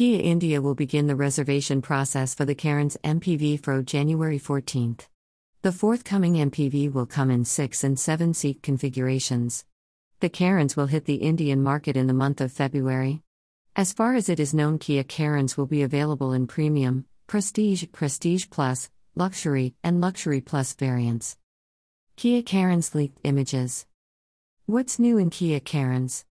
Kia India will begin the reservation process for the Carens MPV for January 14th. The forthcoming MPV will come in 6 and 7 seat configurations. The Carens will hit the Indian market in the month of February. As far as it is known, Kia Carens will be available in premium, prestige, prestige plus, luxury, and luxury plus variants. Kia Carens leaked images. What's new in Kia Carens?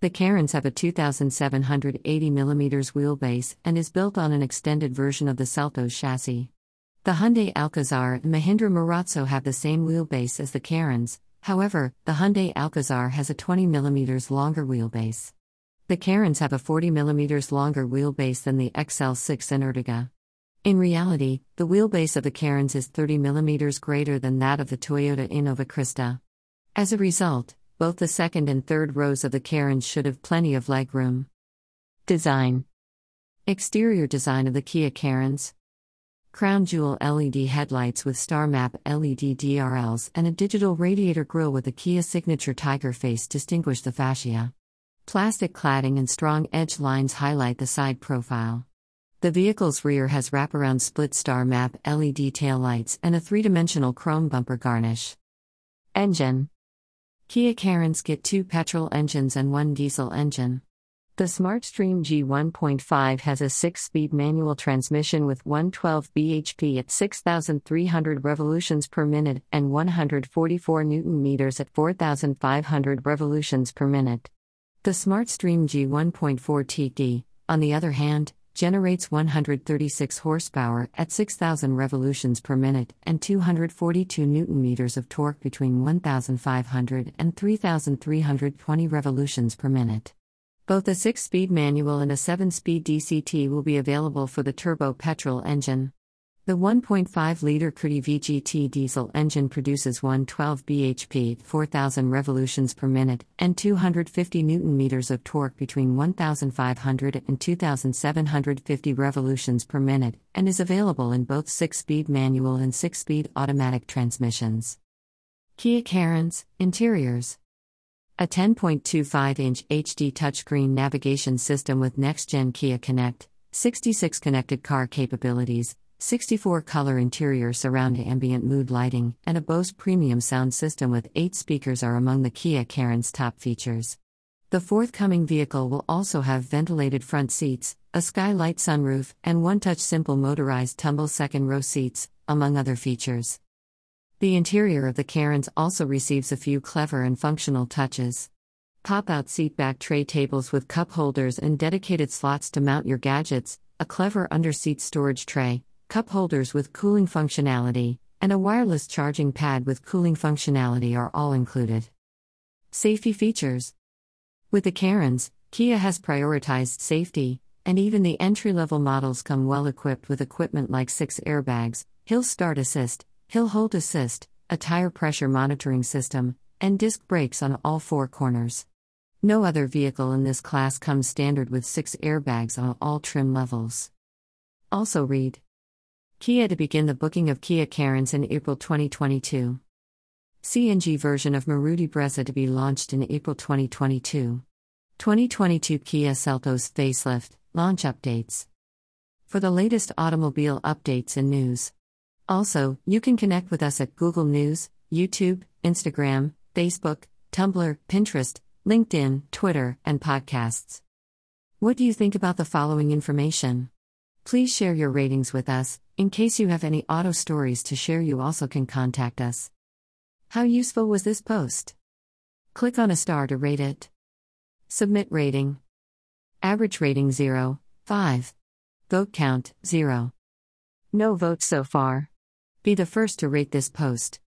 The Carens have a 2,780 mm wheelbase and is built on an extended version of the Seltos chassis. The Hyundai Alcazar and Mahindra Marazzo have the same wheelbase as the Carens, however, the Hyundai Alcazar has a 20 mm longer wheelbase. The Carens have a 40 mm longer wheelbase than the XL6 and Ertiga. In reality, the wheelbase of the Carens is 30 mm greater than that of the Toyota Innova Crysta. As a result, both the second and third rows of the Carens should have plenty of legroom. Design Exterior design of the Kia Carens Crown jewel LED headlights with star map LED DRLs and a digital radiator grille with a Kia signature tiger face distinguish the fascia. Plastic cladding and strong edge lines highlight the side profile. The vehicle's rear has wraparound split star map LED taillights and a three dimensional chrome bumper garnish. Engine Kia Carens get two petrol engines and one diesel engine. The SmartStream G1.5 has a 6 speed manual transmission with 112 bhp at 6,300 revolutions per minute and 144 Newton meters at 4,500 revolutions per minute. The SmartStream G1.4 TD, on the other hand, generates 136 horsepower at 6000 revolutions per minute and 242 newton meters of torque between 1500 and 3320 revolutions per minute. Both a 6-speed manual and a 7-speed DCT will be available for the turbo petrol engine. The 1.5 liter CRDi VGT diesel engine produces 112 bhp, 4000 revolutions per minute, and 250 newton meters of torque between 1500 and 2750 revolutions per minute, and is available in both 6-speed manual and 6-speed automatic transmissions. Kia Carens Interiors a 10.25 inch HD touchscreen navigation system with next gen Kia Connect, 66 connected car capabilities, 64 color interior surround ambient mood lighting, and a Bose premium sound system with 8 speakers are among the Kia Carens top features. The forthcoming vehicle will also have ventilated front seats, a skylight sunroof, and one touch simple motorized tumble second row seats, among other features. The interior of the Carens also receives a few clever and functional touches. Pop out seat back tray tables with cup holders and dedicated slots to mount your gadgets, a clever under seat storage tray, cup holders with cooling functionality, and a wireless charging pad with cooling functionality are all included. Safety features With the Carens, Kia has prioritized safety, and even the entry level models come well equipped with equipment like six airbags, hill start assist, hill hold assist, a tire pressure monitoring system, and disc brakes on all four corners. No other vehicle in this class comes standard with six airbags on all trim levels. Also, read Kia to begin the booking of Kia Carens in April 2022. CNG version of Maruti Brezza to be launched in April 2022. 2022 Kia Seltos facelift, launch updates. For the latest automobile updates and news. Also, you can connect with us at Google News, YouTube, Instagram, Facebook, Tumblr, Pinterest, LinkedIn, Twitter, and podcasts. What do you think about the following information? Please share your ratings with us. In case you have any auto stories to share, you also can contact us. How useful was this post? Click on a star to rate it. Submit rating. Average rating 0, 5. Vote count 0. No votes so far. Be the first to rate this post.